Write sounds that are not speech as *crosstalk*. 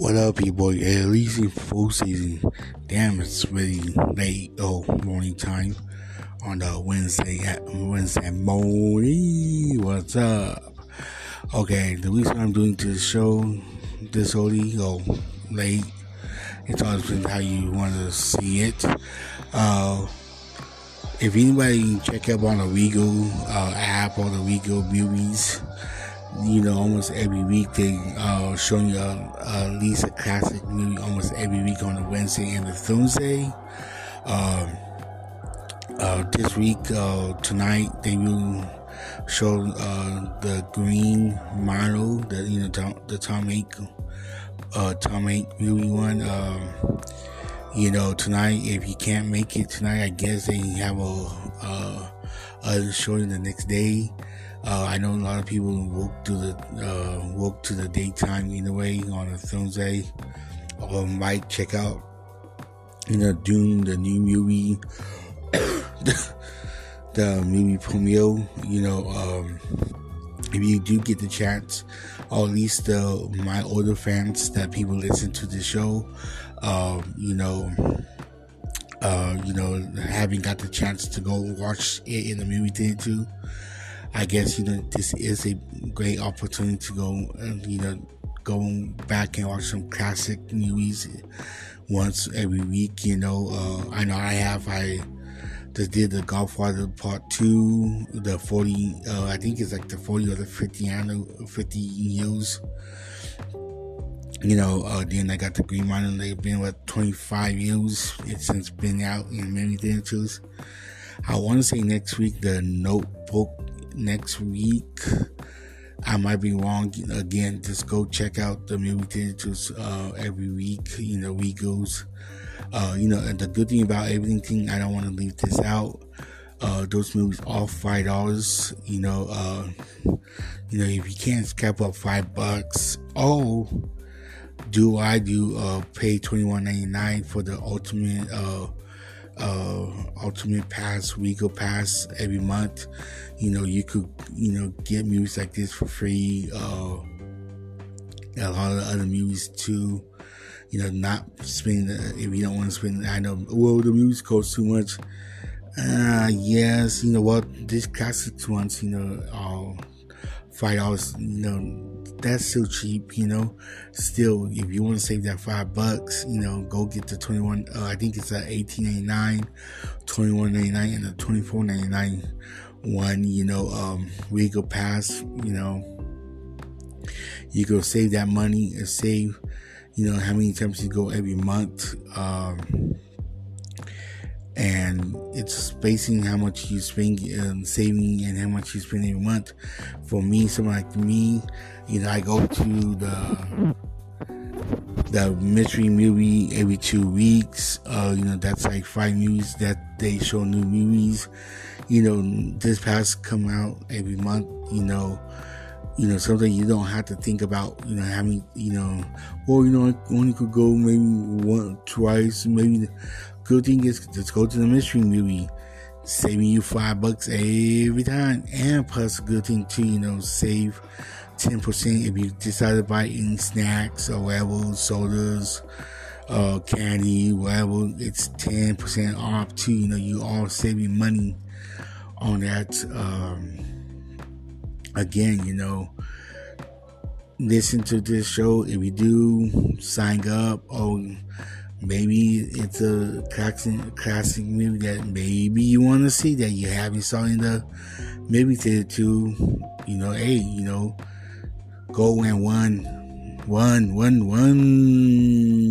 What up, people? At least in full season. Damn, it's really late. Oh, morning time on the Wednesday Wednesday morning. What's up? Okay, the reason I'm doing this show this early or late, it's all depends how you want to see it. Uh, if anybody check up on the Regal uh, app or the Regal movies you know, almost every week they uh, showing you uh, at least a classic movie almost every week on a Wednesday and a Thursday. Um, uh, this week, uh, tonight, they will show uh, the Green Mile, the you know Tom, the Tom Hanks, uh, Tom Hanks movie one. Um, you know, tonight, if you can't make it tonight, I guess they have a, uh, a showing the next day. Uh, I know a lot of people woke to the uh, woke to the daytime either way on a Thursday, or might check out you know Dune, the new movie, the, *coughs* the movie premiere. You know, um, if you do get the chance, or at least uh, my older fans that people listen to the show, uh, you know. Uh, you know, having got the chance to go watch it in the movie theater too, I guess you know this is a great opportunity to go and you know go back and watch some classic movies once every week. You know, uh, I know I have. I just did the Godfather Part Two, the forty. Uh, I think it's like the forty or the fifty annual, fifty years. You know, uh, then I got the Green Mile. and They've been what twenty five years. Since been out in many theaters. I want to say next week the Notebook next week. I might be wrong again. Just go check out the movie theaters uh, every week. You know, we goes. Uh, you know, and the good thing about everything, I don't want to leave this out. Uh, those movies all five dollars. You know, uh, you know if you can't scrap up five bucks, oh, do I do uh, pay twenty one ninety nine for the ultimate uh, uh, ultimate pass, Regal pass every month. You know, you could, you know, get movies like this for free. Uh, a lot of other movies too. You know, not spending if you don't want to spend. I know, well, the movies cost too much. Uh, yes, you know what? These classic ones, you know, are five dollars. You know, that's still cheap. You know, still, if you want to save that five bucks, you know, go get the twenty one. Uh, I think it's a eighteen ninety nine, twenty one ninety nine, and a twenty four ninety nine one. You know, um, Regal Pass. You know, you go save that money and save. You know how many times you go every month. Um, and it's basing how much you spend um, saving and how much you spend every month. For me, someone like me, you know, I go to the the mystery movie every two weeks. Uh, you know, that's like five movies that they show new movies. You know, this past come out every month. You know, you know, something you don't have to think about, you know, having you know, well, you know, only could go maybe one, twice, maybe good thing is just go to the mystery movie, saving you five bucks every time. And plus, a good thing too, you know, save 10% if you decide to buy any snacks or whatever, sodas, uh, candy, whatever. It's 10% off too. You know, you all saving money on that. Um, again, you know, listen to this show. If you do, sign up. Oh, maybe it's a classic, classic movie that maybe you want to see that you haven't saw in the movie theater too. You know, hey, you know, go and one, one, one, one.